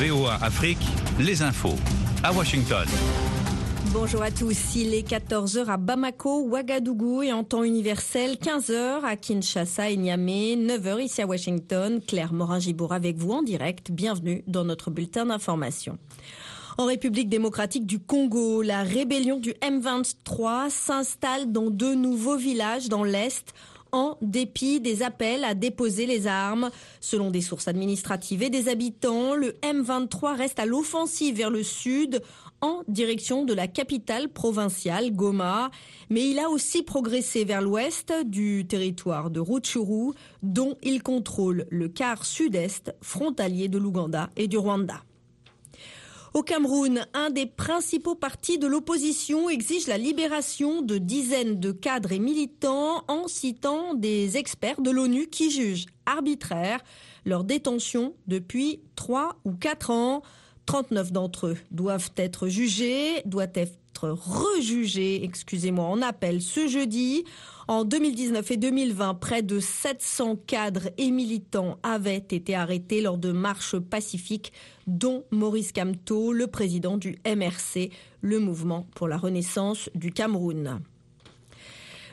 VOA Afrique, les infos. À Washington. Bonjour à tous, il est 14h à Bamako, Ouagadougou et en temps universel, 15h à Kinshasa et Niamey, 9h ici à Washington. Claire Morin-Gibour avec vous en direct. Bienvenue dans notre bulletin d'information. En République démocratique du Congo, la rébellion du M23 s'installe dans deux nouveaux villages dans l'Est en dépit des appels à déposer les armes. Selon des sources administratives et des habitants, le M23 reste à l'offensive vers le sud en direction de la capitale provinciale, Goma, mais il a aussi progressé vers l'ouest du territoire de Rutshuru, dont il contrôle le quart sud-est frontalier de l'Ouganda et du Rwanda. Au Cameroun, un des principaux partis de l'opposition exige la libération de dizaines de cadres et militants en citant des experts de l'ONU qui jugent arbitraire leur détention depuis trois ou quatre ans. 39 d'entre eux doivent être jugés, doivent être rejugés, excusez-moi, en appel ce jeudi. En 2019 et 2020, près de 700 cadres et militants avaient été arrêtés lors de marches pacifiques, dont Maurice Kamto, le président du MRC, le mouvement pour la renaissance du Cameroun.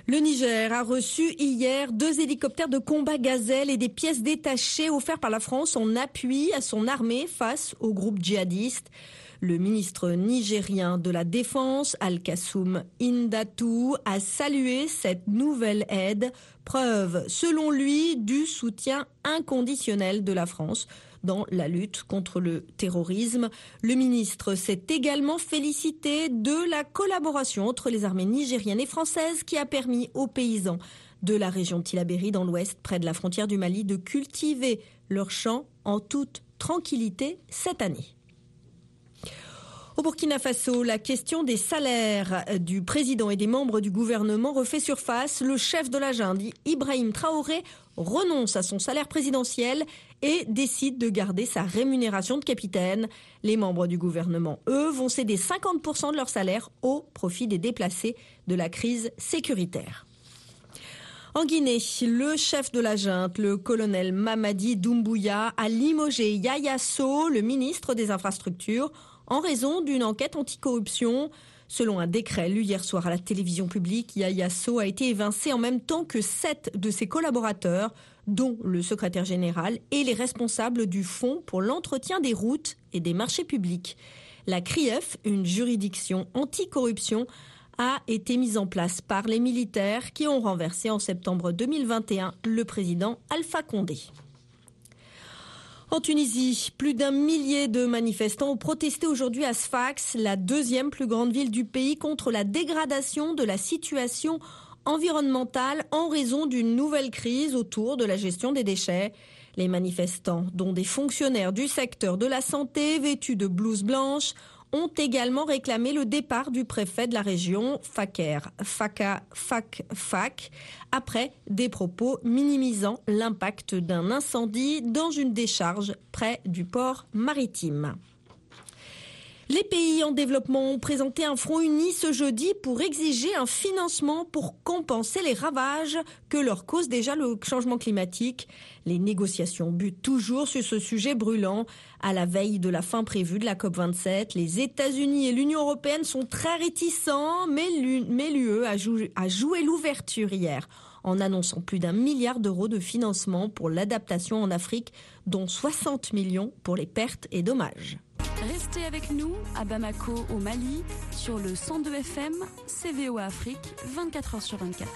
Le Niger a reçu hier deux hélicoptères de combat Gazelle et des pièces détachées offertes par la France en appui à son armée face au groupe djihadiste. Le ministre nigérien de la Défense, Al-Kassoum Indatou, a salué cette nouvelle aide, preuve, selon lui, du soutien inconditionnel de la France dans la lutte contre le terrorisme. Le ministre s'est également félicité de la collaboration entre les armées nigériennes et françaises qui a permis aux paysans de la région de Tilaberi dans l'ouest, près de la frontière du Mali, de cultiver leurs champs en toute tranquillité cette année. Au Burkina Faso, la question des salaires du président et des membres du gouvernement refait surface. Le chef de la junte, Ibrahim Traoré, renonce à son salaire présidentiel et décide de garder sa rémunération de capitaine. Les membres du gouvernement, eux, vont céder 50% de leur salaire au profit des déplacés de la crise sécuritaire. En Guinée, le chef de la junte, le colonel Mamadi Doumbouya, a limogé Yaya So, le ministre des Infrastructures, en raison d'une enquête anticorruption. Selon un décret lu hier soir à la télévision publique, Yaya So a été évincé en même temps que sept de ses collaborateurs, dont le secrétaire général et les responsables du Fonds pour l'entretien des routes et des marchés publics. La CRIEF, une juridiction anticorruption, a été mise en place par les militaires qui ont renversé en septembre 2021 le président Alpha Condé. En Tunisie, plus d'un millier de manifestants ont protesté aujourd'hui à Sfax, la deuxième plus grande ville du pays, contre la dégradation de la situation environnementale en raison d'une nouvelle crise autour de la gestion des déchets. Les manifestants, dont des fonctionnaires du secteur de la santé vêtus de blouses blanches, ont également réclamé le départ du préfet de la région, Faker, Faka, Fak, Fak, après des propos minimisant l'impact d'un incendie dans une décharge près du port maritime. Les pays en développement ont présenté un front uni ce jeudi pour exiger un financement pour compenser les ravages que leur cause déjà le changement climatique. Les négociations butent toujours sur ce sujet brûlant. À la veille de la fin prévue de la COP27, les États-Unis et l'Union européenne sont très réticents, mais l'UE a joué l'ouverture hier en annonçant plus d'un milliard d'euros de financement pour l'adaptation en Afrique, dont 60 millions pour les pertes et dommages. Restez avec nous à Bamako au Mali sur le 102 FM CVO Afrique 24 h sur 24.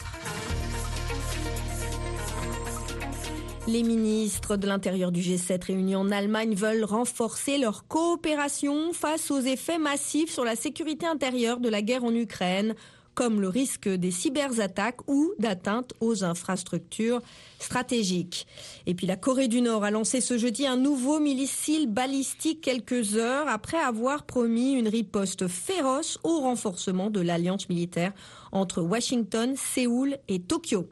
Les ministres de l'Intérieur du G7 réunis en Allemagne veulent renforcer leur coopération face aux effets massifs sur la sécurité intérieure de la guerre en Ukraine comme le risque des cyberattaques ou d'atteinte aux infrastructures stratégiques. Et puis la Corée du Nord a lancé ce jeudi un nouveau missile balistique quelques heures après avoir promis une riposte féroce au renforcement de l'alliance militaire entre Washington, Séoul et Tokyo.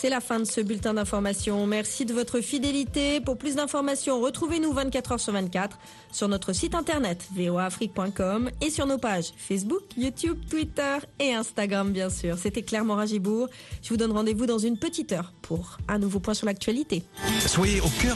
C'est la fin de ce bulletin d'information. Merci de votre fidélité. Pour plus d'informations, retrouvez-nous 24 heures sur 24 sur notre site internet voafrique.com et sur nos pages Facebook, YouTube, Twitter et Instagram, bien sûr. C'était Claire Morin-Gibourg. Je vous donne rendez-vous dans une petite heure pour un nouveau point sur l'actualité. Soyez au cœur